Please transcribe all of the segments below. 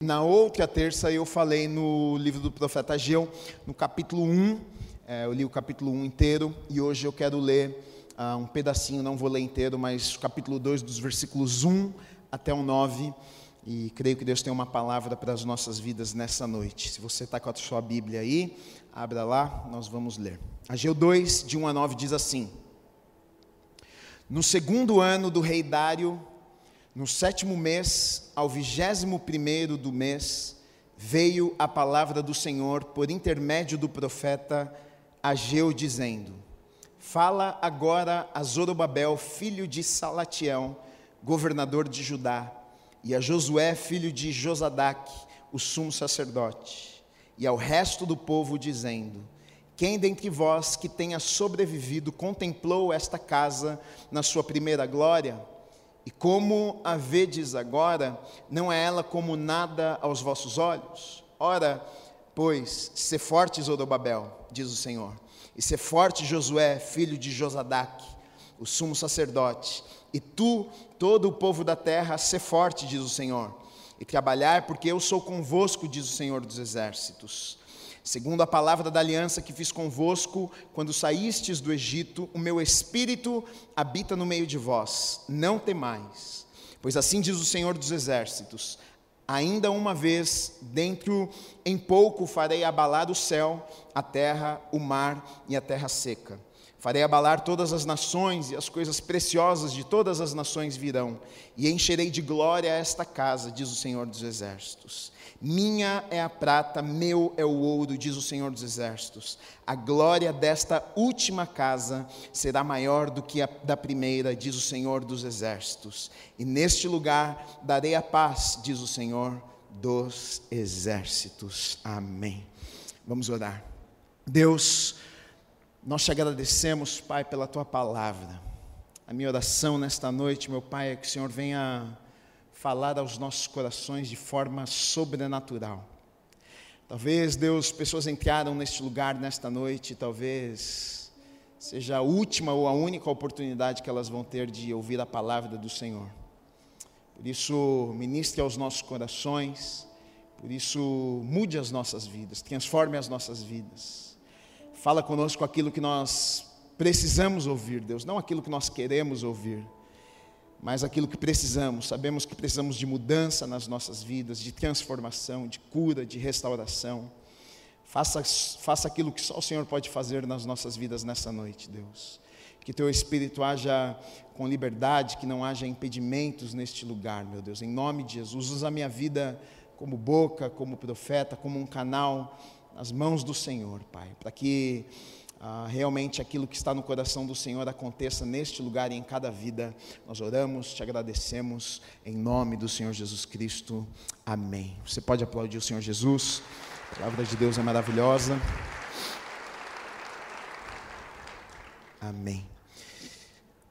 Na outra terça eu falei no livro do profeta Ageu, no capítulo 1, é, eu li o capítulo 1 inteiro e hoje eu quero ler uh, um pedacinho, não vou ler inteiro, mas capítulo 2, dos versículos 1 até o 9. E creio que Deus tem uma palavra para as nossas vidas nessa noite. Se você está com a sua Bíblia aí, abra lá, nós vamos ler. Ageu 2, de 1 a 9, diz assim: No segundo ano do rei Dário, no sétimo mês, ao vigésimo primeiro do mês, veio a palavra do Senhor por intermédio do profeta Ageu, dizendo: Fala agora a Zorobabel, filho de Salatiel, governador de Judá, e a Josué, filho de Josadac, o sumo sacerdote, e ao resto do povo, dizendo: Quem dentre vós que tenha sobrevivido contemplou esta casa na sua primeira glória? E como a vedes agora, não é ela como nada aos vossos olhos? Ora, pois, se forte, Zorobabel, diz o Senhor, e se forte, Josué, filho de Josadac, o sumo sacerdote, e tu, todo o povo da terra, se forte, diz o Senhor, e trabalhar, porque eu sou convosco, diz o Senhor dos exércitos. Segundo a palavra da aliança que fiz convosco, quando saístes do Egito, o meu espírito habita no meio de vós. Não temais, pois assim diz o Senhor dos exércitos: ainda uma vez, dentro em pouco farei abalar o céu, a terra, o mar e a terra seca. Farei abalar todas as nações, e as coisas preciosas de todas as nações virão, e encherei de glória esta casa, diz o Senhor dos exércitos. Minha é a prata, meu é o ouro, diz o Senhor dos Exércitos. A glória desta última casa será maior do que a da primeira, diz o Senhor dos Exércitos. E neste lugar darei a paz, diz o Senhor dos Exércitos. Amém. Vamos orar. Deus, nós te agradecemos, Pai, pela tua palavra. A minha oração nesta noite, meu Pai, é que o Senhor venha falar aos nossos corações de forma sobrenatural. Talvez, Deus, pessoas entraram neste lugar nesta noite, talvez seja a última ou a única oportunidade que elas vão ter de ouvir a palavra do Senhor. Por isso, ministre aos nossos corações, por isso, mude as nossas vidas, transforme as nossas vidas. Fala conosco aquilo que nós precisamos ouvir, Deus, não aquilo que nós queremos ouvir mas aquilo que precisamos. Sabemos que precisamos de mudança nas nossas vidas, de transformação, de cura, de restauração. Faça, faça aquilo que só o Senhor pode fazer nas nossas vidas nessa noite, Deus. Que teu Espírito haja com liberdade, que não haja impedimentos neste lugar, meu Deus. Em nome de Jesus, usa a minha vida como boca, como profeta, como um canal nas mãos do Senhor, Pai, para que ah, realmente aquilo que está no coração do Senhor aconteça neste lugar e em cada vida. Nós oramos, te agradecemos, em nome do Senhor Jesus Cristo. Amém. Você pode aplaudir o Senhor Jesus. A palavra de Deus é maravilhosa. Amém.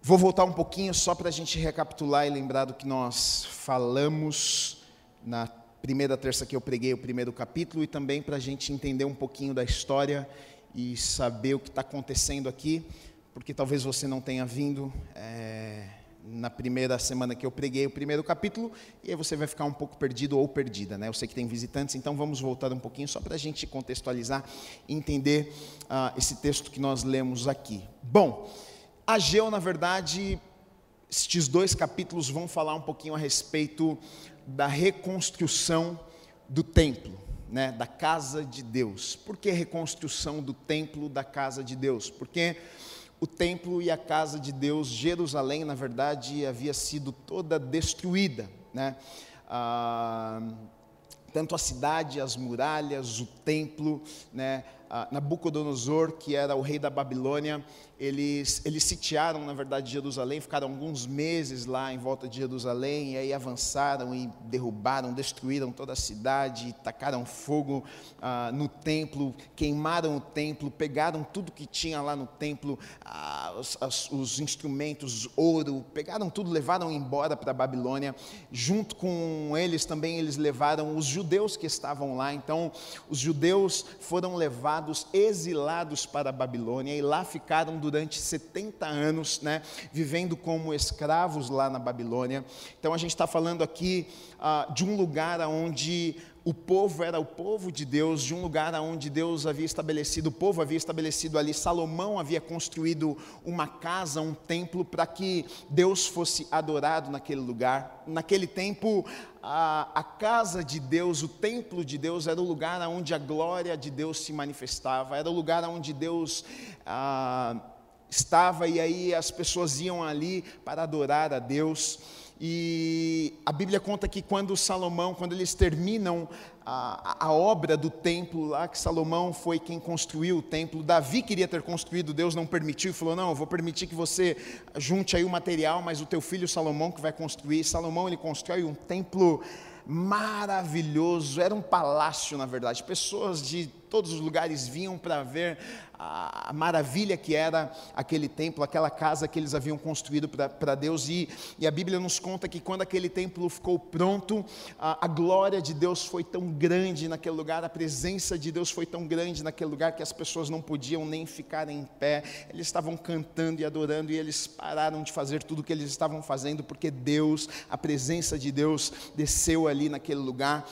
Vou voltar um pouquinho só para a gente recapitular e lembrar do que nós falamos na primeira terça que eu preguei, o primeiro capítulo, e também para a gente entender um pouquinho da história e saber o que está acontecendo aqui, porque talvez você não tenha vindo é, na primeira semana que eu preguei o primeiro capítulo, e aí você vai ficar um pouco perdido ou perdida, né? Eu sei que tem visitantes, então vamos voltar um pouquinho só para a gente contextualizar e entender uh, esse texto que nós lemos aqui. Bom, Ageu, na verdade, estes dois capítulos vão falar um pouquinho a respeito da reconstrução do templo né, da casa de Deus. Por que reconstrução do templo da casa de Deus? Porque o templo e a casa de Deus, Jerusalém, na verdade, havia sido toda destruída. Né? Ah, tanto a cidade, as muralhas, o templo, né? Nabucodonosor, que era o rei da Babilônia, eles, eles sitiaram, na verdade, Jerusalém, ficaram alguns meses lá em volta de Jerusalém, e aí avançaram e derrubaram, destruíram toda a cidade, tacaram fogo ah, no templo, queimaram o templo, pegaram tudo que tinha lá no templo, ah, os, os instrumentos, ouro, pegaram tudo, levaram embora para a Babilônia. Junto com eles também eles levaram os judeus que estavam lá. Então, os judeus foram levados exilados para a Babilônia e lá ficaram durante 70 anos, né, vivendo como escravos lá na Babilônia. Então, a gente está falando aqui ah, de um lugar onde o povo era o povo de Deus, de um lugar onde Deus havia estabelecido, o povo havia estabelecido ali, Salomão havia construído uma casa, um templo, para que Deus fosse adorado naquele lugar. Naquele tempo, a, a, casa de Deus, o templo de Deus, era o lugar onde a glória de Deus se manifestava, era o lugar onde Deus. Estava e aí as pessoas iam ali para adorar a Deus. E a Bíblia conta que quando Salomão, quando eles terminam a, a, obra do templo lá, que Salomão foi quem construiu o templo, Davi queria ter construído, Deus não permitiu, falou: Não, eu vou permitir que você junte aí o material, mas o teu filho Salomão que vai construir. Salomão ele constrói um templo maravilhoso, era um palácio na verdade, pessoas de todos os lugares vinham para ver a, maravilha que era aquele templo, aquela casa que eles haviam construído para Deus. E, e, a Bíblia nos conta que quando aquele templo ficou pronto, a, a glória de Deus foi tão grande naquele lugar, a presença de Deus foi tão grande naquele lugar que as pessoas não podiam nem ficar em pé. Eles estavam cantando e adorando e eles pararam de fazer tudo o que eles estavam fazendo porque Deus, a presença de Deus desceu ali naquele lugar.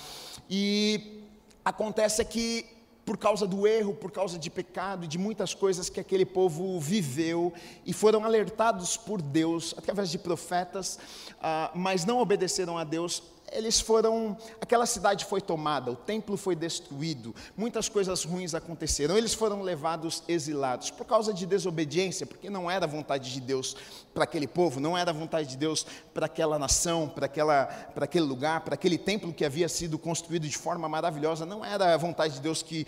E acontece que por causa do erro, por causa de pecado e de muitas coisas que aquele povo viveu e foram alertados por Deus através de profetas, ah, mas não obedeceram a Deus eles foram, aquela cidade foi tomada, o templo foi destruído, muitas coisas ruins aconteceram, eles foram levados exilados por causa de desobediência, porque não era vontade de Deus para aquele povo, não era vontade de Deus para aquela nação, para, aquela, para aquele lugar, para aquele templo que havia sido construído de forma maravilhosa, não era a vontade de Deus que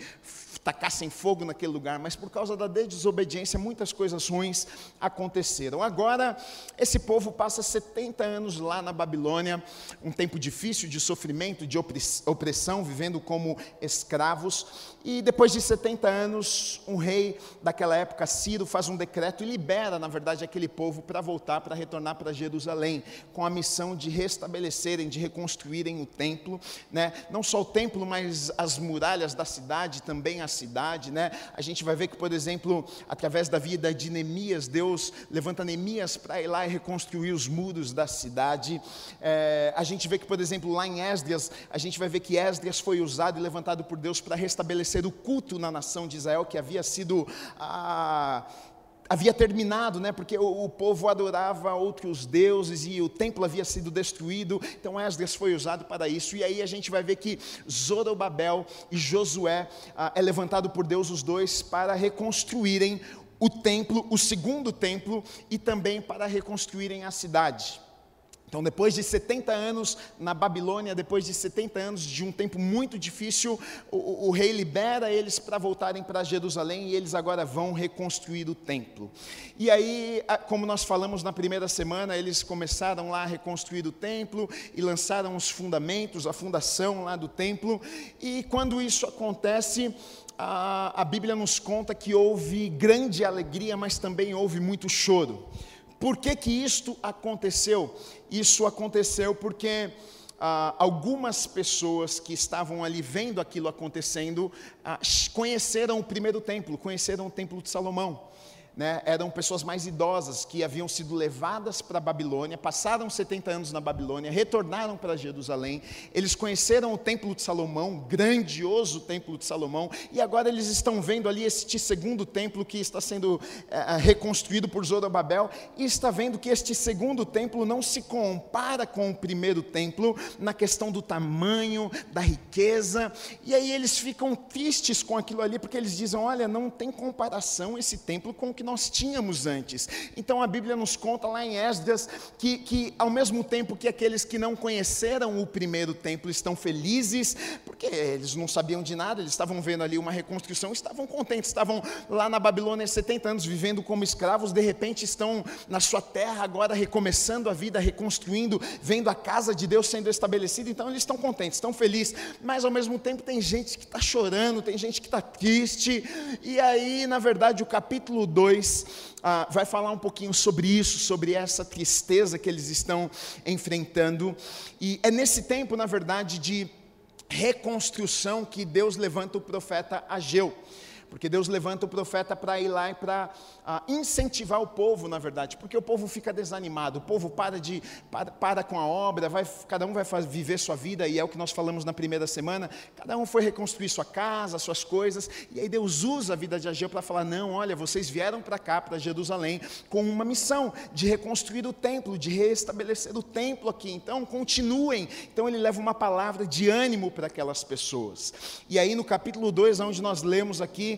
tacassem fogo naquele lugar, mas por causa da desobediência, muitas coisas ruins aconteceram. Agora, esse povo passa 70 anos lá na Babilônia, um tempo difícil de sofrimento, de opressão, vivendo como escravos, e depois de 70 anos, um rei daquela época, Ciro, faz um decreto e libera, na verdade, aquele povo para voltar, para retornar para Jerusalém, com a missão de restabelecerem, de reconstruírem o templo, né? não só o templo, mas as muralhas da cidade, também a cidade. Né? A gente vai ver que, por exemplo, através da vida de Neemias, Deus levanta Neemias para ir lá e reconstruir os muros da cidade. É, a gente vê que, por exemplo, lá em Esdras, a gente vai ver que Esdras foi usado e levantado por Deus para restabelecer estabelecer o culto na nação de Israel que havia sido. Ah, havia terminado, né? Porque o, o, povo adorava outros deuses e o templo havia sido destruído. Então Esdras foi usado para isso. E aí a gente vai ver que Zorobabel e Josué ah, é levantado por Deus os dois para reconstruírem o templo, o segundo templo e também para reconstruírem a cidade. Então, depois de 70 anos na Babilônia, depois de 70 anos de um tempo muito difícil, o, o rei libera eles para voltarem para Jerusalém e eles agora vão reconstruir o templo. E aí, como nós falamos na primeira semana, eles começaram lá a reconstruir o templo e lançaram os fundamentos, a fundação lá do templo. E quando isso acontece, a, a Bíblia nos conta que houve grande alegria, mas também houve muito choro. Por que, que isto aconteceu? Isso aconteceu porque ah, algumas pessoas que estavam ali vendo aquilo acontecendo ah, conheceram o primeiro templo, conheceram o templo de Salomão né, eram pessoas mais idosas que haviam sido levadas para a Babilônia, passaram 70 anos na Babilônia, retornaram para Jerusalém, eles conheceram o Templo de Salomão, grandioso Templo de Salomão, e agora eles estão vendo ali este segundo templo que está sendo é, reconstruído por Zorobabel, e está vendo que este segundo templo não se compara com o primeiro templo na questão do tamanho, da riqueza, e aí eles ficam tristes com aquilo ali, porque eles dizem: olha, não tem comparação esse templo com o que nós tínhamos antes. Então a Bíblia nos conta lá em Esdras que, que, ao mesmo tempo que aqueles que não conheceram o primeiro templo estão felizes, porque eles não sabiam de nada, eles estavam vendo ali uma reconstrução, estavam contentes, estavam lá na Babilônia 70 anos vivendo como escravos, de repente estão na sua terra agora recomeçando a vida, reconstruindo, vendo a casa de Deus sendo estabelecida, então eles estão contentes, estão felizes, mas ao mesmo tempo tem gente que está chorando, tem gente que está triste, e aí, na verdade, o capítulo 2 2 ah, vai falar um pouquinho sobre isso, sobre essa tristeza que eles estão enfrentando. E é nesse tempo, na verdade, de reconstrução que Deus levanta o profeta Ageu. Porque Deus levanta o profeta para ir lá e para uh, incentivar o povo, na verdade, porque o povo fica desanimado, o povo para de para, para com a obra, vai, cada um vai fazer, viver sua vida, e é o que nós falamos na primeira semana, cada um foi reconstruir sua casa, suas coisas, e aí Deus usa a vida de Ageu para falar: não, olha, vocês vieram para cá, para Jerusalém, com uma missão de reconstruir o templo, de restabelecer o templo aqui, então continuem. Então ele leva uma palavra de ânimo para aquelas pessoas. E aí no capítulo 2, onde nós lemos aqui,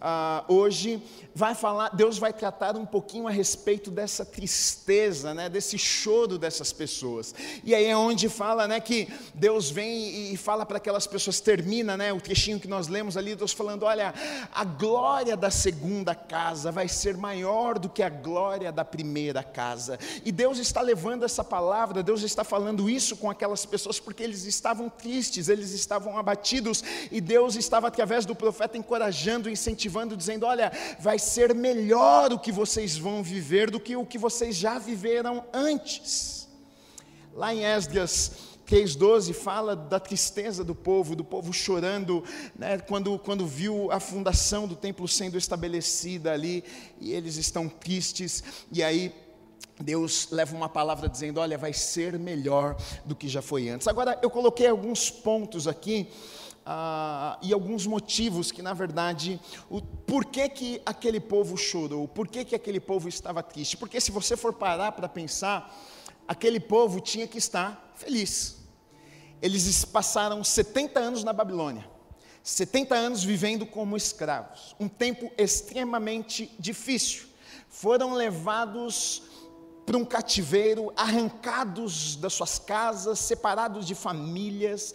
uh, hoje vai falar, Deus vai tratar um pouquinho a respeito dessa tristeza, né, desse choro dessas pessoas. E aí é onde fala, né, que Deus vem e fala para aquelas pessoas, termina, né, o trechinho que nós lemos ali, Deus falando, olha, a glória da segunda casa vai ser maior do que a glória da primeira casa. E Deus está levando essa palavra, Deus está falando isso com aquelas pessoas porque eles estavam tristes, eles estavam abatidos e Deus estava através do profeta encorajando, incentivando, dizendo, olha, vai ser melhor o que vocês vão viver do que o que vocês já viveram antes. Lá em Esdras 3,12 fala da tristeza do povo, do povo chorando, né, quando, quando viu a fundação do templo sendo estabelecida ali, e eles estão tristes, e aí Deus leva uma palavra dizendo: Olha, vai ser melhor do que já foi antes. Agora, eu coloquei alguns pontos aqui ah, e alguns motivos que, na verdade, o porquê que aquele povo chorou, por que aquele povo estava triste. Porque se você for parar para pensar, aquele povo tinha que estar feliz. Eles passaram 70 anos na Babilônia, 70 anos vivendo como escravos, um tempo extremamente difícil. Foram levados para um cativeiro, arrancados das suas casas, separados de famílias,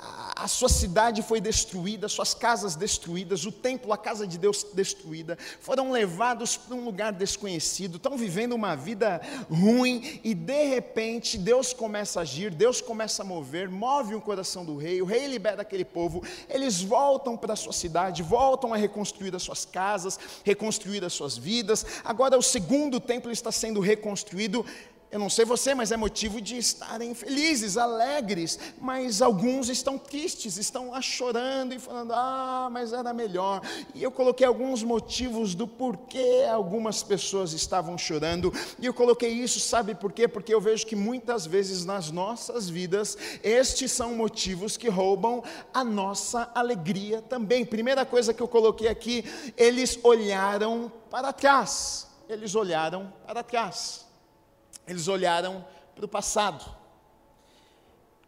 a sua cidade foi destruída, suas casas destruídas, o templo, a casa de Deus destruída, foram levados para um lugar desconhecido, estão vivendo uma vida ruim e de repente Deus começa a agir, Deus começa a mover, move o coração do rei, o rei libera aquele povo, eles voltam para a sua cidade, voltam a reconstruir as suas casas, reconstruir as suas vidas. Agora o segundo templo está sendo reconstruído eu não sei você, mas é motivo de estarem felizes, alegres, mas alguns estão tristes, estão lá chorando e falando: ah, mas era melhor. E eu coloquei alguns motivos do porquê algumas pessoas estavam chorando, e eu coloquei isso, sabe por quê? Porque eu vejo que muitas vezes nas nossas vidas, estes são motivos que roubam a nossa alegria também. Primeira coisa que eu coloquei aqui, eles olharam para trás, eles olharam para trás. Eles olharam para o passado.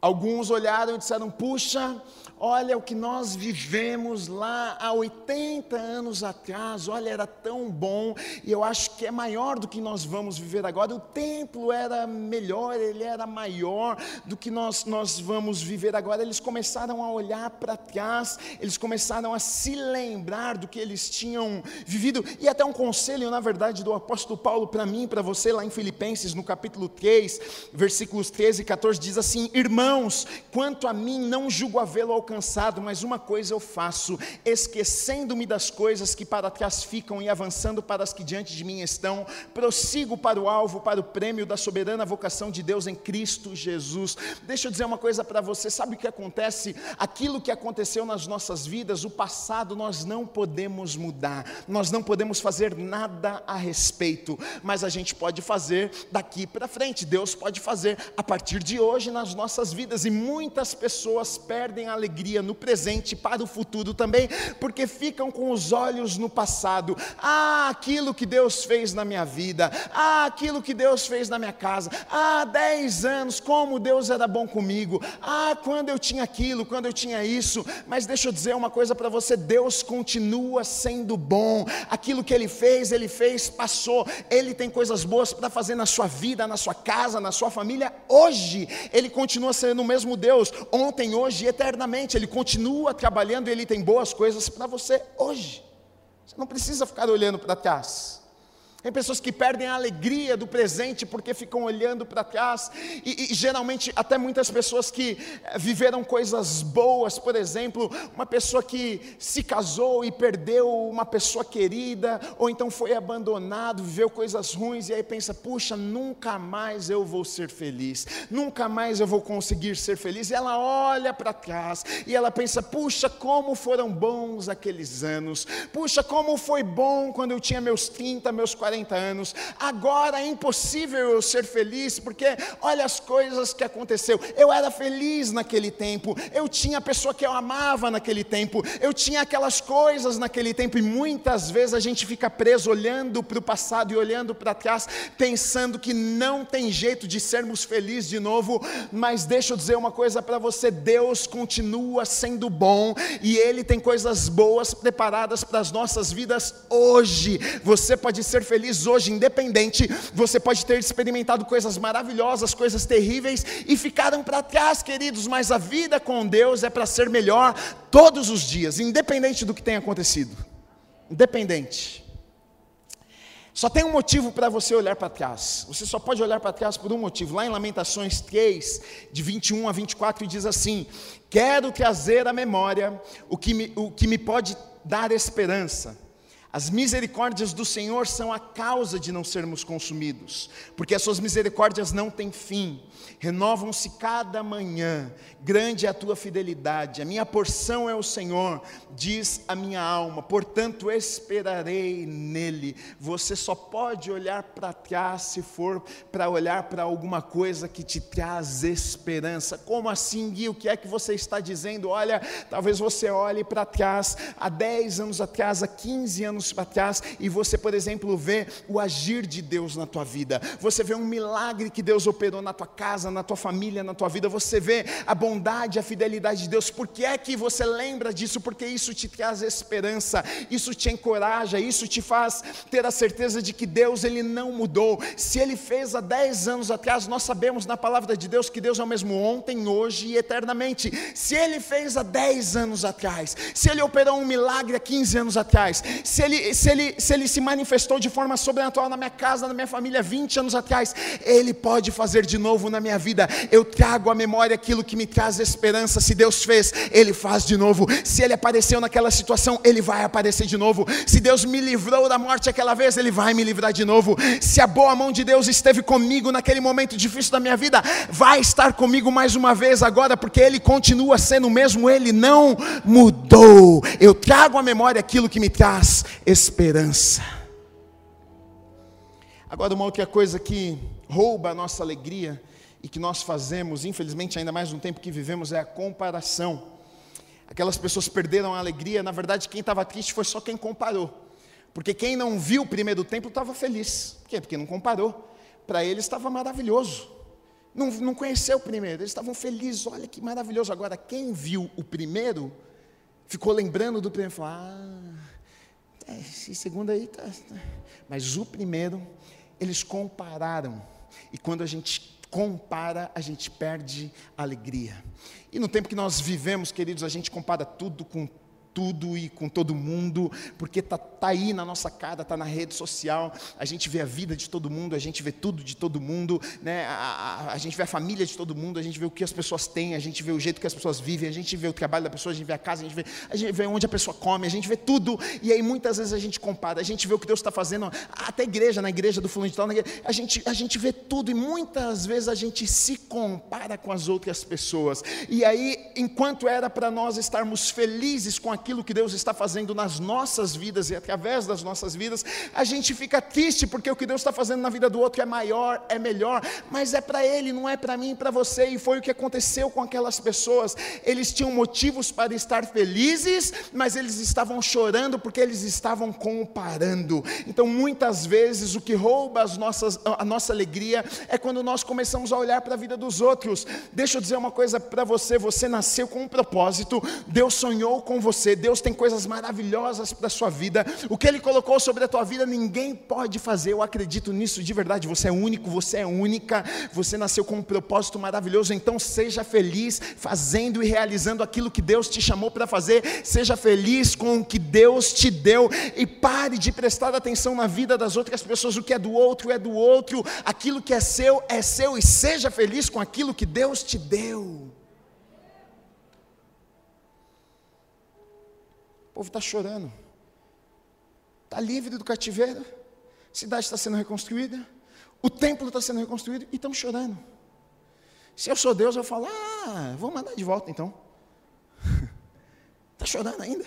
Alguns olharam e disseram: puxa, olha o que nós vivemos lá há 80 anos atrás, olha, era tão bom, e eu acho que é maior do que nós vamos viver agora. O templo era melhor, ele era maior do que nós, nós vamos viver agora. Eles começaram a olhar para trás, eles começaram a se lembrar do que eles tinham vivido, e até um conselho, na verdade, do apóstolo Paulo para mim, para você, lá em Filipenses, no capítulo 3, versículos 13 e 14, diz assim: Irmãos, quanto a mim, não julgo havê-lo alcançado alcançado, mas uma coisa eu faço, esquecendo-me das coisas que para trás ficam e avançando para as que diante de mim estão, prossigo para o alvo, para o prêmio da soberana vocação de Deus em Cristo Jesus. Deixa eu dizer uma coisa para você: sabe o que acontece? Aquilo que aconteceu nas nossas vidas, o passado, nós não podemos mudar, nós não podemos fazer nada a respeito, mas a gente pode fazer daqui para frente, Deus pode fazer a partir de hoje nas nossas vidas, e muitas pessoas perdem a alegria alegria no presente para o futuro também, porque ficam com os olhos no passado. Ah, aquilo que Deus fez na minha vida, ah, aquilo que Deus fez na minha casa, ah, dez anos, como Deus era bom comigo, ah, quando eu tinha aquilo, quando eu tinha isso, mas deixa eu dizer uma coisa para você: Deus continua sendo bom, aquilo que Ele fez, Ele fez, passou, Ele tem coisas boas para fazer na sua vida, na sua casa, na sua família, hoje, Ele continua sendo o mesmo Deus, ontem, hoje e eternamente. Ele continua trabalhando e Ele tem boas coisas para você hoje. Você não precisa ficar olhando para trás. Tem pessoas que perdem a alegria do presente porque ficam olhando para trás, e, e, geralmente, até muitas pessoas que eh, viveram coisas boas, por exemplo, uma pessoa que se casou e perdeu uma pessoa querida, ou então foi abandonado, viveu coisas ruins, e aí pensa: puxa, nunca mais eu vou ser feliz, nunca mais eu vou conseguir ser feliz. E ela olha para trás e ela pensa: puxa, como foram bons aqueles anos, puxa, como foi bom quando eu tinha meus 30, meus 40 40 anos. Agora é impossível eu ser feliz, porque olha as coisas que aconteceu. Eu era feliz naquele tempo, eu tinha a pessoa que eu amava naquele tempo, eu tinha aquelas coisas naquele tempo, e muitas vezes a gente fica preso olhando para o passado e olhando para trás, pensando que não tem jeito de sermos felizes de novo, mas deixa eu dizer uma coisa para você: Deus continua sendo bom e Ele tem coisas boas preparadas para as nossas vidas hoje. Você pode ser feliz feliz hoje, independente, você pode ter experimentado coisas maravilhosas, coisas terríveis e ficaram para trás, queridos, mas a vida com Deus é para ser melhor todos os dias, independente do que tenha acontecido. Independente. Só tem um motivo para você olhar para trás. Você só pode olhar para trás por um motivo. Lá em Lamentações 3, de 21 a 24, diz assim: Quero trazer à memória o que me, o que me pode dar esperança as misericórdias do Senhor são a causa de não sermos consumidos, porque as suas misericórdias não têm fim, renovam-se cada manhã, grande é a tua fidelidade, a minha porção é o Senhor, diz a minha alma, portanto esperarei nele. Você só pode olhar para trás se for para olhar para alguma coisa que te traz esperança. Como assim, Gui? O que é que você está dizendo? Olha, talvez você olhe para trás, há 10 anos atrás, há 15 anos anos para trás e você, por exemplo, vê o agir de Deus na tua vida, você vê um milagre que Deus operou na tua casa, na tua família, na tua vida, você vê a bondade, a fidelidade de Deus, por que é que você lembra disso? Porque isso te traz esperança, isso te encoraja, isso te faz ter a certeza de que Deus ele não mudou. Se ele fez há 10 anos atrás, nós sabemos na palavra de Deus que Deus é o mesmo ontem, hoje e eternamente. Se ele fez há 10 anos atrás, se ele operou um milagre há 15 anos atrás, se ele ele, se, ele, se ele se manifestou de forma sobrenatural na minha casa, na minha família 20 anos atrás, ele pode fazer de novo na minha vida. Eu trago à memória aquilo que me traz esperança. Se Deus fez, ele faz de novo. Se ele apareceu naquela situação, ele vai aparecer de novo. Se Deus me livrou da morte aquela vez, ele vai me livrar de novo. Se a boa mão de Deus esteve comigo naquele momento difícil da minha vida, vai estar comigo mais uma vez agora, porque ele continua sendo o mesmo, ele não mudou. Eu trago à memória aquilo que me traz esperança. Agora, uma outra coisa que rouba a nossa alegria e que nós fazemos, infelizmente, ainda mais no tempo que vivemos, é a comparação. Aquelas pessoas perderam a alegria, na verdade, quem estava triste foi só quem comparou. Porque quem não viu o primeiro templo estava feliz. Por quê? Porque não comparou. Para eles estava maravilhoso. Não, não conheceu o primeiro, eles estavam felizes, olha que maravilhoso. Agora, quem viu o primeiro, ficou lembrando do primeiro e falou: Ah, esse segundo aí tá, tá. Mas o primeiro, eles compararam. E quando a gente compara, a gente perde a alegria. E no tempo que nós vivemos, queridos, a gente compara tudo com tudo e com todo mundo, porque está tá aí na nossa cara, está na rede social, a gente vê a vida de todo mundo, a gente vê tudo de todo mundo, né? a, a, a, gente vê a família de todo mundo, a gente vê o que as pessoas têm, a gente vê o jeito que as pessoas vivem, a gente vê o trabalho da pessoa, a gente vê a casa, a gente vê, a gente vê onde a pessoa come, a gente vê tudo, e aí muitas vezes a gente compara, a gente vê o que Deus está fazendo, até a igreja, na igreja do fulano de tal, a gente, a gente vê tudo, e muitas vezes a gente se compara com as outras pessoas, e aí, enquanto era para nós estarmos felizes com aquilo que Deus está fazendo nas nossas vidas e através das nossas vidas, a gente fica triste porque o que Deus está fazendo na vida do outro é maior, é melhor, mas é para Ele, não é para mim, para você, e foi o que aconteceu com aquelas pessoas. Eles tinham motivos para estar felizes, mas eles estavam chorando porque eles estavam comparando. Então, muitas vezes, o que rouba as nossas, a nossa alegria é quando nós começamos a olhar para a vida dos outros. Deixa eu dizer uma coisa para você: você nasceu com um propósito, Deus sonhou com você você. Deus tem coisas maravilhosas para a sua vida. O que Ele colocou sobre a tua vida, ninguém pode fazer. Eu acredito nisso de verdade. Você é único, você é única. Você nasceu com um propósito maravilhoso. Então seja feliz fazendo e realizando aquilo que Deus te chamou para fazer. Seja feliz com o que Deus te deu. E pare de prestar atenção na vida das outras pessoas. O que é do outro é do outro. Aquilo que é seu é seu. E seja feliz com aquilo que Deus te deu. Povo está chorando. Está livre do cativeiro. A cidade está sendo reconstruída. O templo está sendo reconstruído e estão chorando. Se eu sou Deus, eu falo, ah, vou mandar de volta então. Está chorando ainda?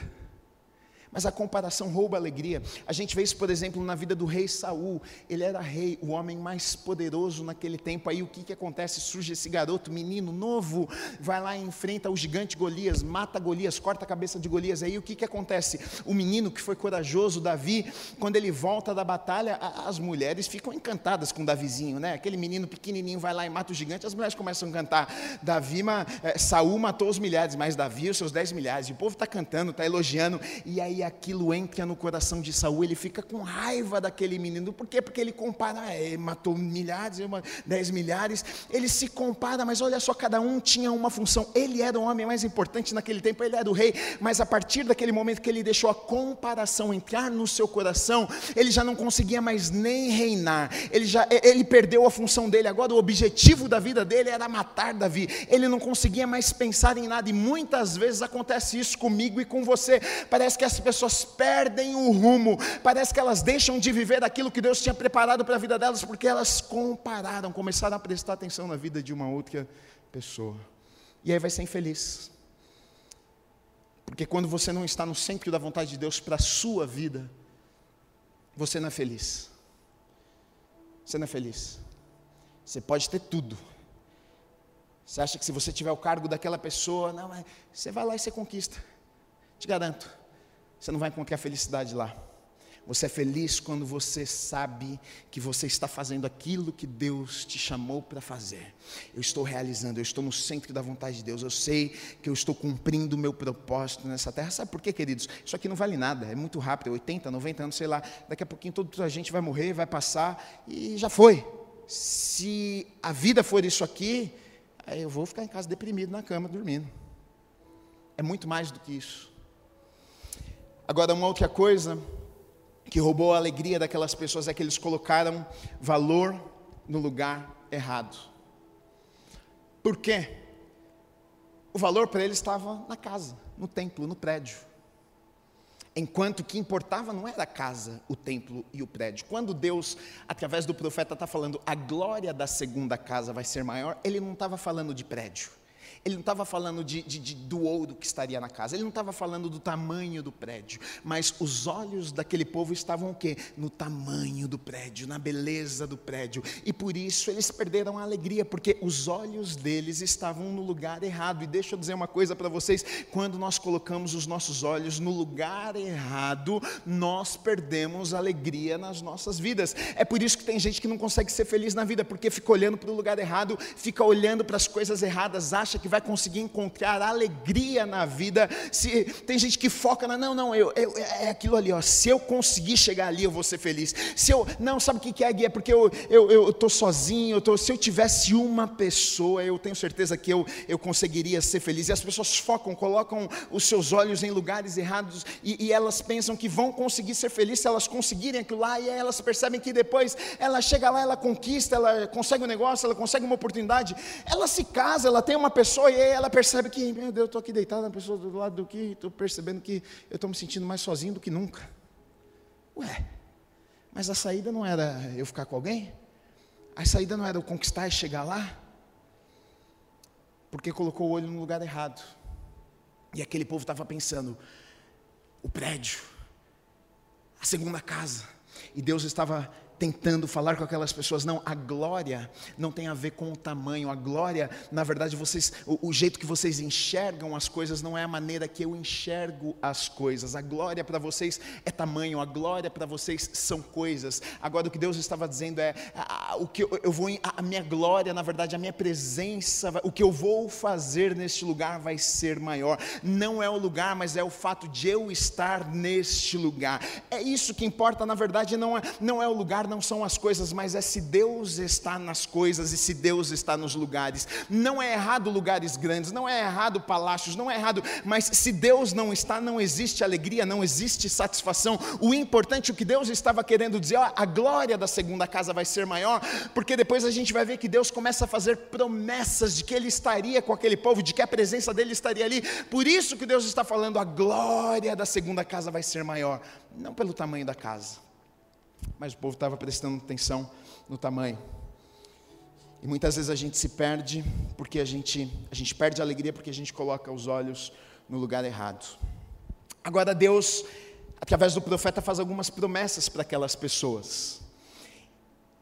Mas a comparação rouba a alegria. A gente vê isso, por exemplo, na vida do rei Saul. Ele era rei, o homem mais poderoso naquele tempo. Aí o que, que acontece? Surge esse garoto, menino novo, vai lá e enfrenta o gigante Golias, mata Golias, corta a cabeça de Golias. Aí o que, que acontece? O menino que foi corajoso, Davi, quando ele volta da batalha, as mulheres ficam encantadas com Davizinho, né? Aquele menino pequenininho vai lá e mata o gigante, as mulheres começam a cantar. Davi, é, Saul matou os milhares, mas Davi os seus dez milhares. E o povo está cantando, está elogiando. E aí aquilo entra no coração de Saul, ele fica com raiva daquele menino. Por quê? Porque ele compara, é, ele matou milhares, dez milhares, ele se compara, mas olha só, cada um tinha uma função. Ele era o homem mais importante naquele tempo, ele era o rei, mas a partir daquele momento que ele deixou a comparação entrar no seu coração, ele já não conseguia mais nem reinar. Ele já ele perdeu a função dele. Agora o objetivo da vida dele era matar Davi. Ele não conseguia mais pensar em nada e muitas vezes acontece isso comigo e com você. Parece que as pessoas pessoas perdem o rumo, parece que elas deixam de viver aquilo que Deus tinha preparado para a vida delas, porque elas compararam, começaram a prestar atenção na vida de uma outra pessoa. E aí vai ser infeliz. Porque quando você não está no centro da vontade de Deus para a sua vida, você não é feliz. Você não é feliz. Você pode ter tudo. Você acha que se você tiver o cargo daquela pessoa, não, você vai lá e você conquista. Te garanto você não vai encontrar felicidade lá. Você é feliz quando você sabe que você está fazendo aquilo que Deus te chamou para fazer. Eu estou realizando, eu estou no centro da vontade de Deus. Eu sei que eu estou cumprindo o meu propósito nessa terra. Sabe por quê, queridos? Isso aqui não vale nada, é muito rápido, 80, 90 anos, sei lá. Daqui a pouquinho toda a gente vai morrer, vai passar e já foi. Se a vida for isso aqui, eu vou ficar em casa deprimido na cama dormindo. É muito mais do que isso. Agora, uma outra coisa que roubou a alegria daquelas pessoas é que eles colocaram valor no lugar errado. Por quê? O valor para eles estava na casa, no templo, no prédio. Enquanto o que importava não era a casa, o templo e o prédio. Quando Deus, através do profeta, está falando a glória da segunda casa vai ser maior, ele não estava falando de prédio. Ele não estava falando de, de, de, do ouro que estaria na casa, ele não estava falando do tamanho do prédio, mas os olhos daquele povo estavam o quê? No tamanho do prédio, na beleza do prédio. E por isso eles perderam a alegria, porque os olhos deles estavam no lugar errado. E deixa eu dizer uma coisa para vocês: quando nós colocamos os nossos olhos no lugar errado, nós perdemos alegria nas nossas vidas. É por isso que tem gente que não consegue ser feliz na vida, porque fica olhando para o lugar errado, fica olhando para as coisas erradas, acha que vai conseguir encontrar alegria na vida. Se tem gente que foca na não, não, eu, eu é aquilo ali, ó. Se eu conseguir chegar ali, eu vou ser feliz. Se eu não sabe o que é guia, porque eu eu eu estou sozinho. Eu tô, se eu tivesse uma pessoa, eu tenho certeza que eu eu conseguiria ser feliz. E as pessoas focam, colocam os seus olhos em lugares errados e, e elas pensam que vão conseguir ser felizes se elas conseguirem aquilo lá. E aí elas percebem que depois ela chega lá, ela conquista, ela consegue um negócio, ela consegue uma oportunidade, ela se casa, ela tem uma pessoa e ela percebe que, meu Deus, eu estou aqui deitado, a pessoa do lado do que, estou percebendo que eu estou me sentindo mais sozinho do que nunca. Ué, mas a saída não era eu ficar com alguém? A saída não era eu conquistar e chegar lá? Porque colocou o olho no lugar errado. E aquele povo estava pensando, o prédio, a segunda casa. E Deus estava tentando falar com aquelas pessoas. Não, a glória não tem a ver com o tamanho. A glória, na verdade, vocês, o, o jeito que vocês enxergam as coisas não é a maneira que eu enxergo as coisas. A glória para vocês é tamanho, a glória para vocês são coisas. Agora o que Deus estava dizendo é a, o que eu, eu vou a, a minha glória, na verdade, a minha presença, o que eu vou fazer neste lugar vai ser maior. Não é o lugar, mas é o fato de eu estar neste lugar. É isso que importa, na verdade, não é, não é o lugar, não são as coisas, mas é se Deus está nas coisas e se Deus está nos lugares. Não é errado lugares grandes, não é errado palácios, não é errado, mas se Deus não está, não existe alegria, não existe satisfação. O importante, o que Deus estava querendo dizer, ó, a glória da segunda casa vai ser maior, porque depois a gente vai ver que Deus começa a fazer promessas de que Ele estaria com aquele povo, de que a presença dele estaria ali. Por isso que Deus está falando, a glória da segunda casa vai ser maior, não pelo tamanho da casa, mas o povo estava prestando atenção no tamanho. E muitas vezes a gente se perde porque a gente, a gente perde a alegria porque a gente coloca os olhos no lugar errado. Agora Deus, através do profeta, faz algumas promessas para aquelas pessoas.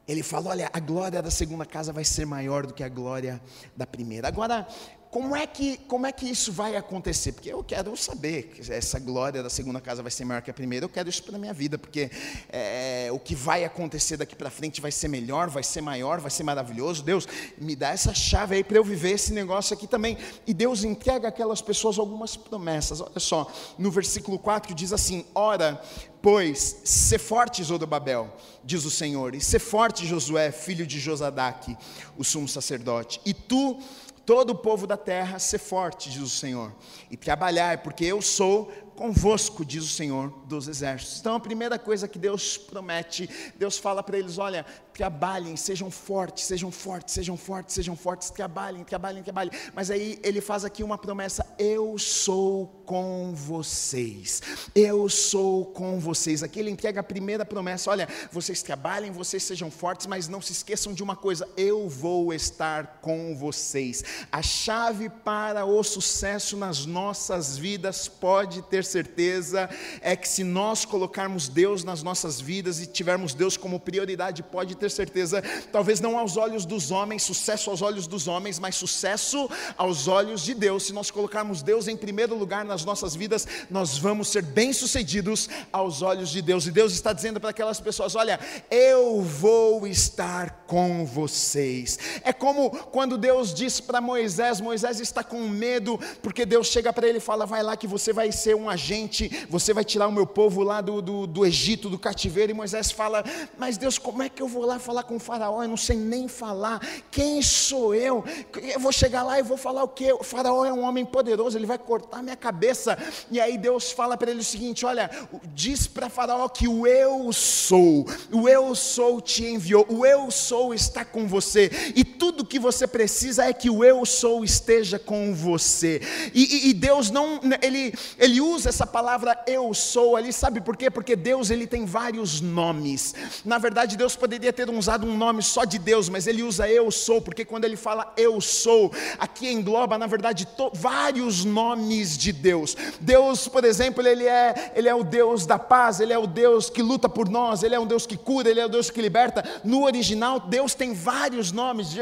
Ele fala: olha, a glória da segunda casa vai ser maior do que a glória da primeira. Agora, como é que, como é que isso vai acontecer? Porque eu quero saber que essa glória da segunda casa vai ser maior que a primeira. Eu quero isso para minha vida, porque é, o que vai acontecer daqui para frente vai ser melhor, vai ser maior, vai ser maravilhoso. Deus, me dá essa chave aí para eu viver esse negócio aqui também. E Deus entrega aquelas pessoas algumas promessas. Olha só, no versículo 4 diz assim: Ora, pois, se forte, Zorobabel, diz o Senhor, e se forte, Josué, filho de Josadaque, o sumo sacerdote, e tu todo o povo da terra, ser forte, diz o Senhor, e trabalhar, porque eu sou convosco, diz o Senhor dos exércitos. Então a primeira coisa que Deus promete, Deus fala para eles: olha, trabalhem, sejam fortes, sejam fortes, sejam fortes, sejam fortes, trabalhem, trabalhem, trabalhem. Mas aí ele faz aqui uma promessa: eu sou com vocês, eu sou com vocês. Aqui ele entrega a primeira promessa: olha, vocês trabalhem, vocês sejam fortes, mas não se esqueçam de uma coisa: eu vou estar com vocês. A chave para o sucesso nas nossas vidas pode ter certeza é que se nós colocarmos Deus nas nossas vidas e tivermos Deus como prioridade, pode ter certeza, talvez não aos olhos dos homens, sucesso aos olhos dos homens, mas sucesso aos olhos de Deus. Se nós colocarmos Deus em primeiro lugar nas nossas vidas, nós vamos ser bem-sucedidos aos olhos de Deus. E Deus está dizendo para aquelas pessoas: Olha, eu vou estar com vocês. É como quando Deus disse para Moisés: Moisés está com medo, porque Deus chega para ele e fala: Vai lá que você vai ser um agente, você vai tirar o meu povo lá do, do, do Egito, do cativeiro. E Moisés fala: Mas Deus, como é que eu vou lá falar com o Faraó? Eu não sei nem falar. Quem sou eu? Eu vou chegar lá e vou falar o quê? O Faraó é um homem poderoso, ele vai cortar minha cabeça. E aí Deus fala para ele o seguinte: Olha, diz para Faraó que o eu sou, o eu sou te enviou, o eu sou está com você. E tudo que você precisa é que o eu sou esteja com você. E, e, e Deus não, ele, ele usa essa palavra eu sou ali, sabe por quê? Porque Deus ele tem vários nomes. Na verdade, Deus poderia ter usado um nome só de Deus, mas ele usa eu sou, porque quando ele fala eu sou, aqui engloba, na verdade, vários nomes de Deus. Deus, por exemplo, ele é, ele é o Deus da paz, ele é o Deus que luta por nós, ele é um Deus que cura, ele é o Deus que liberta. No original, Deus tem vários nomes: Je,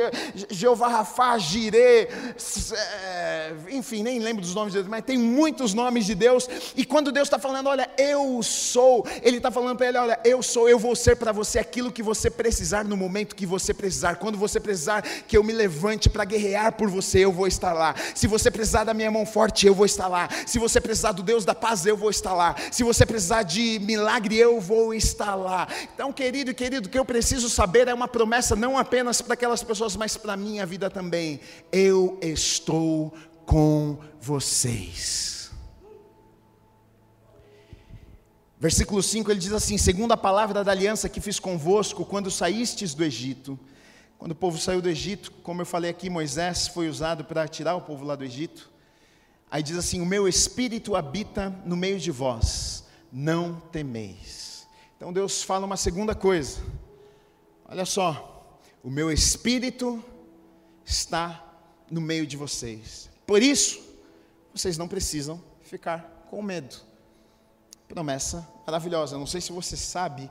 Jeová Rafá, Jirê, é, enfim, nem lembro dos nomes de Deus, mas tem muitos nomes de Deus e quando Deus está falando, olha, eu sou, Ele está falando para ele, olha, eu sou, eu vou ser para você aquilo que você precisar no momento que você precisar. Quando você precisar que eu me levante para guerrear por você, eu vou estar lá. Se você precisar da minha mão forte, eu vou estar lá. Se você precisar do Deus da paz, eu vou estar lá. Se você precisar de milagre, eu vou estar lá. Então, querido e querido, o que eu preciso saber é uma promessa não apenas para aquelas pessoas, mas para a minha vida também. Eu estou com vocês. Versículo 5 ele diz assim: segundo a palavra da aliança que fiz convosco quando saístes do Egito. Quando o povo saiu do Egito, como eu falei aqui, Moisés foi usado para tirar o povo lá do Egito. Aí diz assim: O meu espírito habita no meio de vós, não temeis. Então Deus fala uma segunda coisa. Olha só, o meu espírito está no meio de vocês. Por isso, vocês não precisam ficar com medo promessa maravilhosa. Não sei se você sabe,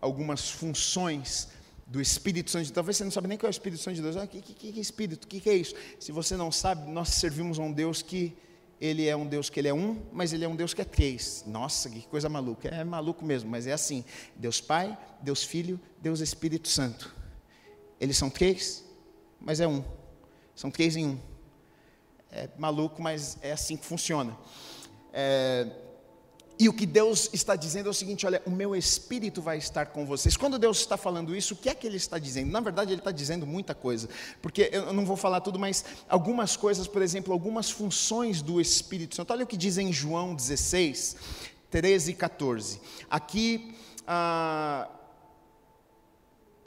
algumas funções do Espírito Santo. Talvez você não sabe nem qual é o Espírito Santo de Deus. O ah, que, que, que é Espírito? O que, que é isso? Se você não sabe, nós servimos a um Deus que ele é um Deus que ele é um, mas ele é um Deus que é três. Nossa, que coisa maluca. É maluco mesmo, mas é assim. Deus Pai, Deus Filho, Deus Espírito Santo. Eles são três, mas é um. São três em um. É maluco, mas é assim que funciona. É, e o que Deus está dizendo é o seguinte: olha, o meu espírito vai estar com vocês. Quando Deus está falando isso, o que é que Ele está dizendo? Na verdade, Ele está dizendo muita coisa, porque eu não vou falar tudo, mas algumas coisas, por exemplo, algumas funções do Espírito Santo. Olha o que diz em João 16, 13 e 14. Aqui, ah,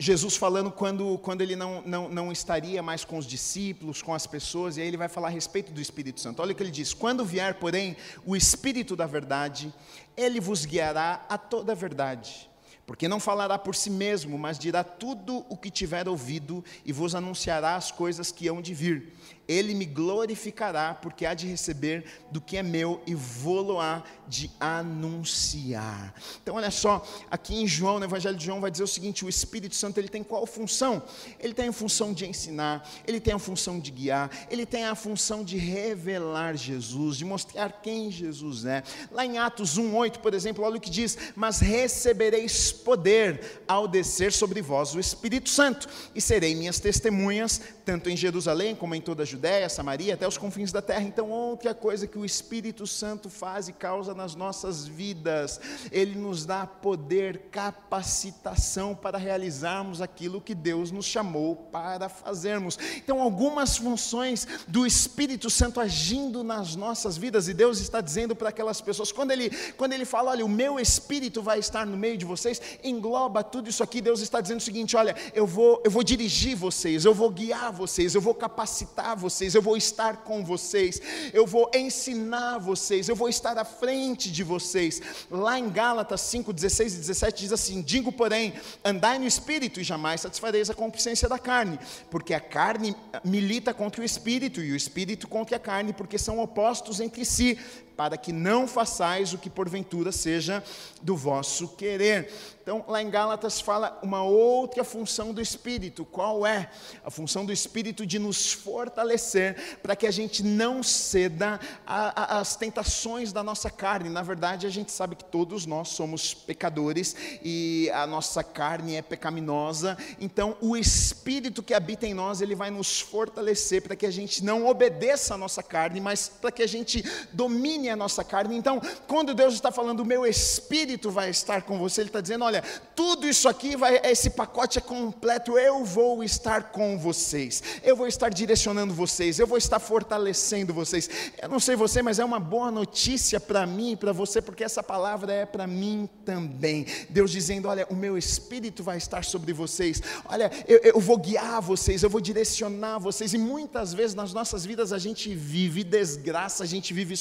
Jesus falando quando, quando ele não, não, não estaria mais com os discípulos, com as pessoas, e aí ele vai falar a respeito do Espírito Santo. Olha o que ele diz: Quando vier, porém, o Espírito da Verdade, ele vos guiará a toda a verdade. Porque não falará por si mesmo, mas dirá tudo o que tiver ouvido e vos anunciará as coisas que hão de vir ele me glorificará, porque há de receber do que é meu e vou-lo-á de anunciar. Então, olha só, aqui em João, no Evangelho de João, vai dizer o seguinte: o Espírito Santo ele tem qual função? Ele tem a função de ensinar, ele tem a função de guiar, ele tem a função de revelar Jesus, de mostrar quem Jesus é. Lá em Atos 1,8, por exemplo, olha o que diz: Mas recebereis poder ao descer sobre vós o Espírito Santo, e serei minhas testemunhas, tanto em Jerusalém como em toda a Judéia, Samaria, até os confins da terra. Então, outra coisa que o Espírito Santo faz e causa nas nossas vidas, ele nos dá poder, capacitação para realizarmos aquilo que Deus nos chamou para fazermos. Então, algumas funções do Espírito Santo agindo nas nossas vidas, e Deus está dizendo para aquelas pessoas, quando ele, quando ele fala, olha, o meu Espírito vai estar no meio de vocês, engloba tudo isso aqui, Deus está dizendo o seguinte: olha, eu vou, eu vou dirigir vocês, eu vou guiar vocês, eu vou capacitar vocês, eu vou estar com vocês, eu vou ensinar vocês, eu vou estar à frente de vocês. Lá em Gálatas 5, 16 e 17 diz assim: Digo, porém, andai no espírito e jamais satisfareis a concupiscência da carne, porque a carne milita contra o espírito e o espírito contra a carne, porque são opostos entre si, para que não façais o que porventura seja do vosso querer. Então, lá em Gálatas fala uma outra função do Espírito. Qual é? A função do Espírito de nos fortalecer para que a gente não ceda às tentações da nossa carne. Na verdade, a gente sabe que todos nós somos pecadores e a nossa carne é pecaminosa. Então, o Espírito que habita em nós, ele vai nos fortalecer para que a gente não obedeça a nossa carne, mas para que a gente domine a nossa carne. Então, quando Deus está falando, o meu Espírito vai estar com você, Ele está dizendo, olha, tudo isso aqui, vai, esse pacote é completo, eu vou estar com vocês, eu vou estar direcionando vocês, eu vou estar fortalecendo vocês. Eu não sei você, mas é uma boa notícia para mim e para você, porque essa palavra é para mim também. Deus dizendo: Olha, o meu espírito vai estar sobre vocês, olha, eu, eu vou guiar vocês, eu vou direcionar vocês, e muitas vezes nas nossas vidas a gente vive desgraça, a gente vive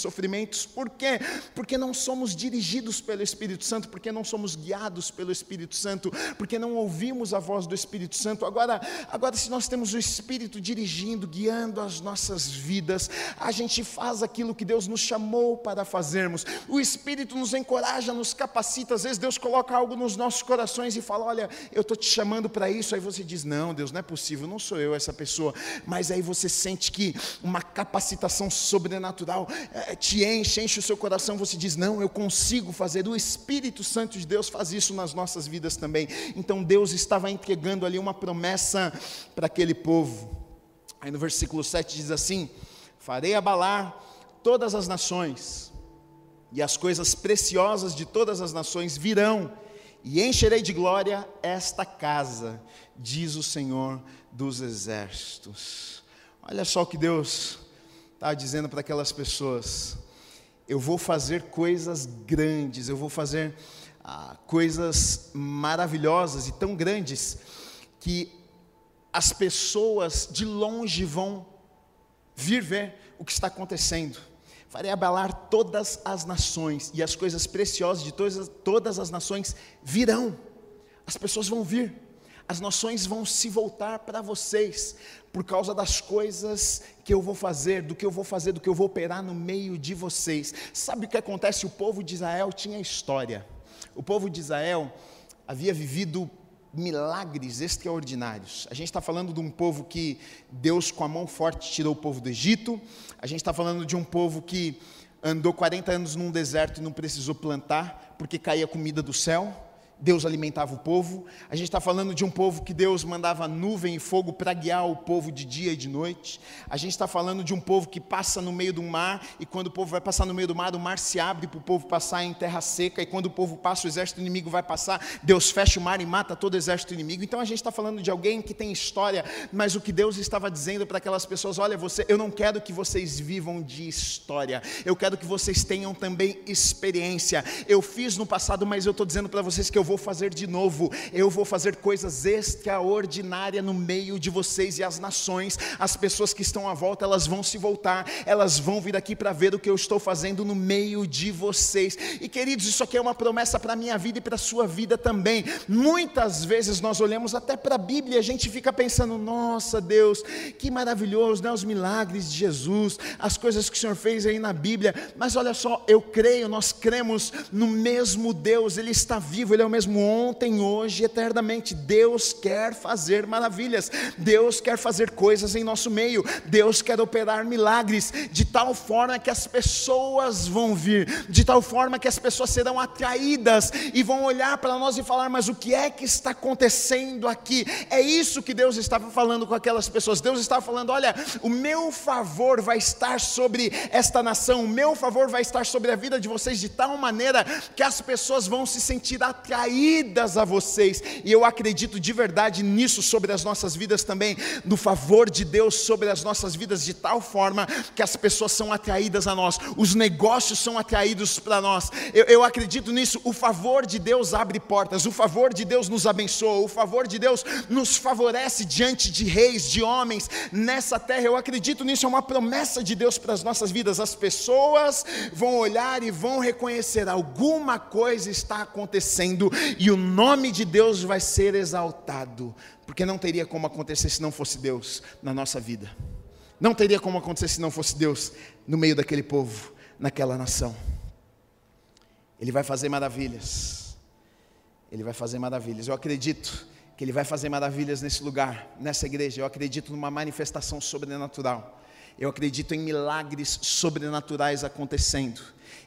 sofrimentos, por quê? Porque não somos dirigidos pelo Espírito Santo, porque não somos guiados pelo Espírito Santo, porque não ouvimos a voz do Espírito Santo. Agora, agora se nós temos o Espírito dirigindo, guiando as nossas vidas, a gente faz aquilo que Deus nos chamou para fazermos. O Espírito nos encoraja, nos capacita. Às vezes Deus coloca algo nos nossos corações e fala: "Olha, eu estou te chamando para isso". Aí você diz: "Não, Deus, não é possível, não sou eu essa pessoa". Mas aí você sente que uma capacitação sobrenatural é, te enche, enche o seu coração. Você diz: "Não, eu consigo fazer". O Espírito Santo de Deus faz isso nas nossas vidas também. Então Deus estava entregando ali uma promessa para aquele povo. Aí no versículo 7 diz assim: Farei abalar todas as nações, e as coisas preciosas de todas as nações virão, e encherei de glória esta casa, diz o Senhor dos exércitos. Olha só o que Deus está dizendo para aquelas pessoas: eu vou fazer coisas grandes, eu vou fazer ah, coisas maravilhosas e tão grandes que as pessoas de longe vão vir ver o que está acontecendo. Farei abalar todas as nações e as coisas preciosas de todas, todas as nações virão. As pessoas vão vir, as nações vão se voltar para vocês por causa das coisas que eu vou fazer, do que eu vou fazer, do que eu vou operar no meio de vocês. Sabe o que acontece? O povo de Israel tinha história. O povo de Israel havia vivido milagres extraordinários. A gente está falando de um povo que Deus, com a mão forte, tirou o povo do Egito. A gente está falando de um povo que andou 40 anos num deserto e não precisou plantar, porque caía comida do céu. Deus alimentava o povo. A gente está falando de um povo que Deus mandava nuvem e fogo para guiar o povo de dia e de noite. A gente está falando de um povo que passa no meio do mar e quando o povo vai passar no meio do mar, o mar se abre para o povo passar em terra seca e quando o povo passa, o exército inimigo vai passar. Deus fecha o mar e mata todo o exército inimigo. Então a gente está falando de alguém que tem história, mas o que Deus estava dizendo para aquelas pessoas: olha, você, eu não quero que vocês vivam de história. Eu quero que vocês tenham também experiência. Eu fiz no passado, mas eu estou dizendo para vocês que eu vou fazer de novo, eu vou fazer coisas extraordinárias no meio de vocês e as nações, as pessoas que estão à volta, elas vão se voltar, elas vão vir aqui para ver o que eu estou fazendo no meio de vocês. E queridos, isso aqui é uma promessa para a minha vida e para a sua vida também. Muitas vezes nós olhamos até para a Bíblia e a gente fica pensando: nossa Deus, que maravilhoso, né? os milagres de Jesus, as coisas que o Senhor fez aí na Bíblia. Mas olha só, eu creio, nós cremos no mesmo Deus, Ele está vivo, Ele é o mesmo mesmo ontem, hoje, eternamente. Deus quer fazer maravilhas, Deus quer fazer coisas em nosso meio, Deus quer operar milagres, de tal forma que as pessoas vão vir, de tal forma que as pessoas serão atraídas e vão olhar para nós e falar: Mas o que é que está acontecendo aqui? É isso que Deus estava falando com aquelas pessoas. Deus estava falando: Olha, o meu favor vai estar sobre esta nação, o meu favor vai estar sobre a vida de vocês de tal maneira que as pessoas vão se sentir atraídas atraídas a vocês, e eu acredito de verdade nisso sobre as nossas vidas também, no favor de Deus sobre as nossas vidas, de tal forma que as pessoas são atraídas a nós, os negócios são atraídos para nós, eu, eu acredito nisso, o favor de Deus abre portas, o favor de Deus nos abençoa, o favor de Deus nos favorece diante de reis, de homens nessa terra, eu acredito nisso, é uma promessa de Deus para as nossas vidas, as pessoas vão olhar e vão reconhecer alguma coisa está acontecendo e o nome de Deus vai ser exaltado, porque não teria como acontecer se não fosse Deus na nossa vida, não teria como acontecer se não fosse Deus no meio daquele povo, naquela nação. Ele vai fazer maravilhas, Ele vai fazer maravilhas, eu acredito que Ele vai fazer maravilhas nesse lugar, nessa igreja, eu acredito numa manifestação sobrenatural. Eu acredito em milagres sobrenaturais acontecendo.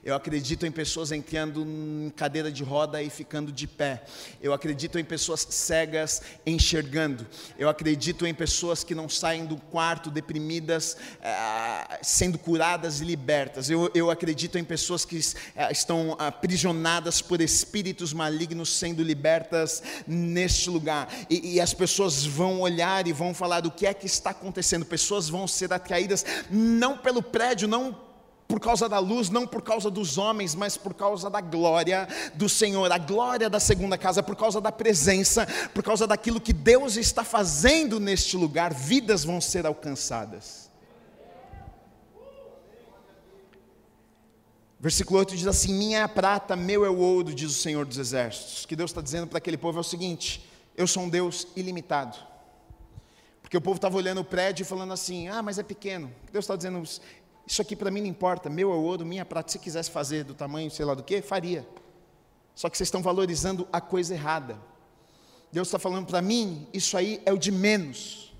Eu acredito em pessoas entrando em cadeira de roda e ficando de pé. Eu acredito em pessoas cegas enxergando. Eu acredito em pessoas que não saem do quarto deprimidas, ah, sendo curadas e libertas. Eu, eu acredito em pessoas que ah, estão aprisionadas por espíritos malignos sendo libertas neste lugar. E, e as pessoas vão olhar e vão falar do que é que está acontecendo. Pessoas vão ser atraídas não pelo prédio, não por causa da luz, não por causa dos homens, mas por causa da glória do Senhor, a glória da segunda casa, por causa da presença, por causa daquilo que Deus está fazendo neste lugar, vidas vão ser alcançadas. Versículo 8 diz assim: Minha é a prata, meu é o ouro, diz o Senhor dos Exércitos. O que Deus está dizendo para aquele povo é o seguinte: Eu sou um Deus ilimitado. Porque o povo estava olhando o prédio e falando assim: Ah, mas é pequeno. Deus está dizendo: isso aqui para mim não importa, meu é ouro, minha prata. Se quisesse fazer do tamanho, sei lá do que, faria. Só que vocês estão valorizando a coisa errada. Deus está falando para mim, isso aí é o de menos.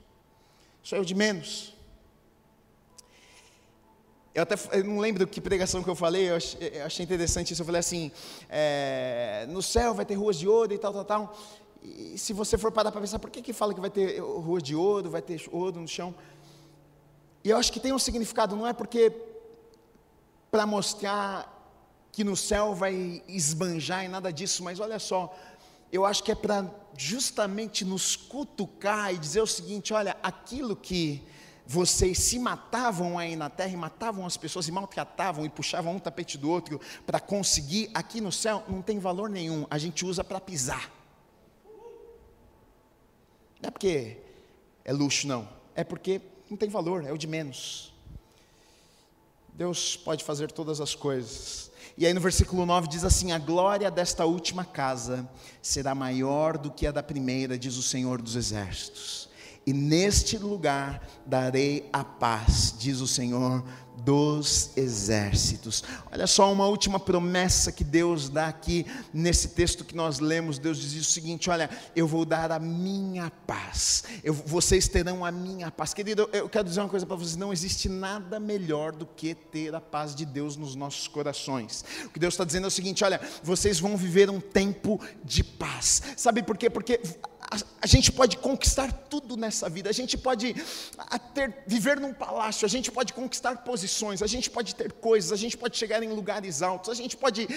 Isso aí é o de menos. Eu até eu não lembro que pregação que eu falei, eu achei, eu achei interessante isso. Eu falei assim: é, no céu vai ter ruas de ouro e tal, tal, tal. E se você for parar para pensar, por que, que fala que vai ter rua de ouro, vai ter ouro no chão? E eu acho que tem um significado, não é porque para mostrar que no céu vai esbanjar e nada disso, mas olha só, eu acho que é para justamente nos cutucar e dizer o seguinte: olha, aquilo que vocês se matavam aí na terra e matavam as pessoas e maltratavam e puxavam um tapete do outro para conseguir aqui no céu, não tem valor nenhum, a gente usa para pisar. Não é porque é luxo, não, é porque não tem valor, é o de menos. Deus pode fazer todas as coisas. E aí no versículo 9 diz assim: A glória desta última casa será maior do que a da primeira, diz o Senhor dos Exércitos. E neste lugar darei a paz, diz o Senhor dos exércitos. Olha só uma última promessa que Deus dá aqui nesse texto que nós lemos. Deus diz o seguinte: Olha, eu vou dar a minha paz, eu, vocês terão a minha paz. Querido, eu quero dizer uma coisa para vocês: não existe nada melhor do que ter a paz de Deus nos nossos corações. O que Deus está dizendo é o seguinte: Olha, vocês vão viver um tempo de paz. Sabe por quê? Porque a, gente pode conquistar tudo nessa vida, a gente pode ter, viver num palácio, a gente pode conquistar posições, a gente pode ter coisas, a gente pode chegar em lugares altos, a gente pode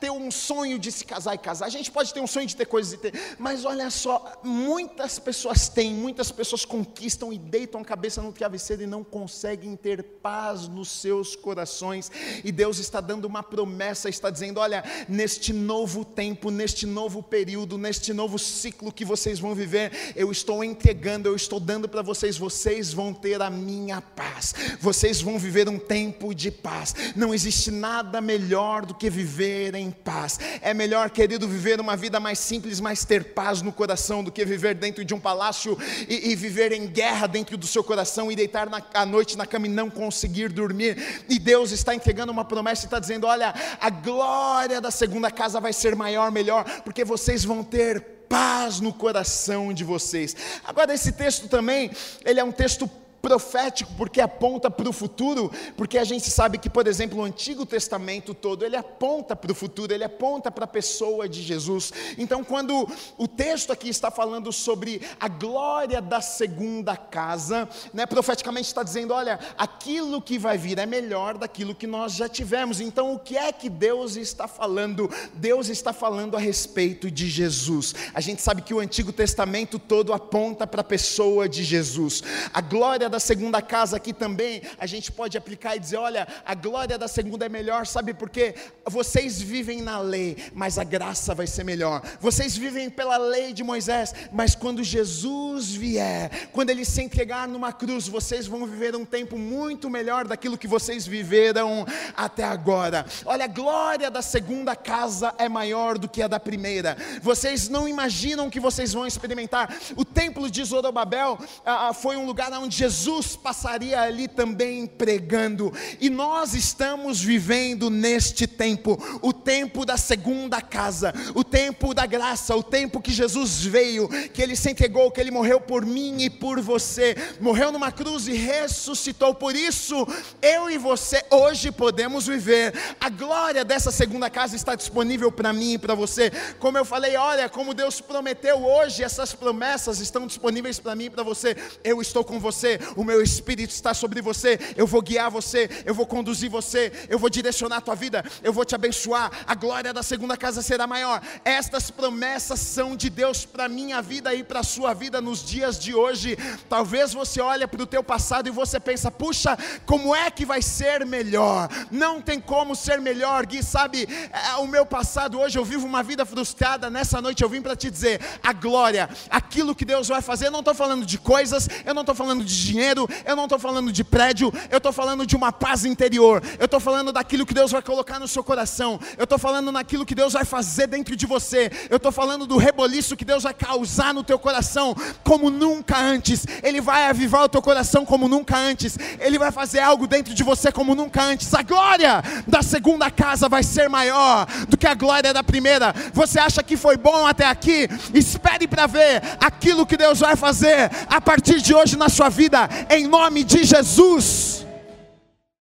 ter um sonho de se casar e casar, a gente pode ter um sonho de ter coisas e ter, mas olha só, muitas pessoas têm, muitas pessoas conquistam e deitam a cabeça no travesseiro e não conseguem ter paz nos seus corações, e Deus está dando uma promessa, está dizendo: olha, neste novo tempo, neste novo período, neste novo ciclo que você vocês vão viver, eu estou entregando, eu estou dando para vocês, vocês vão ter a minha paz, vocês vão viver um tempo de paz. Não existe nada melhor do que viver em paz. É melhor, querido, viver uma vida mais simples, mas ter paz no coração, do que viver dentro de um palácio e, e viver em guerra dentro do seu coração e deitar na, à noite na cama e não conseguir dormir. E Deus está entregando uma promessa e está dizendo: olha, a glória da segunda casa vai ser maior, melhor, porque vocês vão ter paz no coração de vocês. Agora, esse texto também, ele é um texto profético porque aponta para o futuro, porque a gente sabe que, por exemplo, o Antigo Testamento todo, ele aponta para o futuro, ele aponta para a pessoa de Jesus. Então, quando o texto aqui está falando sobre a glória da segunda casa, né, profeticamente está dizendo, olha, aquilo que vai vir é melhor daquilo que nós já tivemos. Então, o que é que Deus está falando? Deus está falando a respeito de Jesus. A gente sabe que o Antigo Testamento todo aponta para a pessoa de Jesus. A glória da segunda casa aqui também, a gente pode aplicar e dizer: olha, a glória da segunda é melhor, sabe por quê? Vocês vivem na lei, mas a graça vai ser melhor. Vocês vivem pela lei de Moisés, mas quando Jesus vier, quando ele se entregar numa cruz, vocês vão viver um tempo muito melhor daquilo que vocês viveram até agora. Olha, a glória da segunda casa é maior do que a da primeira. Vocês não imaginam que vocês vão experimentar. O templo de Zorobabel ah, ah foi um lugar onde Jesus Jesus passaria ali também pregando, e nós estamos vivendo neste tempo, o tempo da segunda casa, o tempo da graça, o tempo que Jesus veio, que ele se entregou, que ele morreu por mim e por você, morreu numa cruz e ressuscitou. Por isso, eu e você hoje podemos viver. A glória dessa segunda casa está disponível para mim e para você. Como eu falei, olha, como Deus prometeu hoje, essas promessas estão disponíveis para mim e para você. Eu estou com você o meu espírito está sobre você, eu vou guiar você, eu vou conduzir você, eu vou direcionar a tua vida, eu vou te abençoar, a glória da segunda casa será maior. Estas promessas são de Deus para minha vida e para a sua vida nos dias de hoje. Talvez você olhe para o teu passado e você pensa, puxa, como é que vai ser melhor? Não tem como ser melhor, Gui, sabe, é, o meu passado hoje eu vivo uma vida frustrada, nessa noite eu vim para te dizer, a glória, aquilo que Deus vai fazer, eu não estou falando de coisas, eu não estou falando de dinheiro, eu não estou falando de prédio, eu estou falando de uma paz interior, eu estou falando daquilo que Deus vai colocar no seu coração, eu estou falando naquilo que Deus vai fazer dentro de você, eu estou falando do reboliço que Deus vai causar no teu coração como nunca antes, Ele vai avivar o teu coração como nunca antes, Ele vai fazer algo dentro de você como nunca antes. A glória da segunda casa vai ser maior do que a glória da primeira. Você acha que foi bom até aqui? Espere para ver aquilo que Deus vai fazer a partir de hoje na sua vida em nome de Jesus.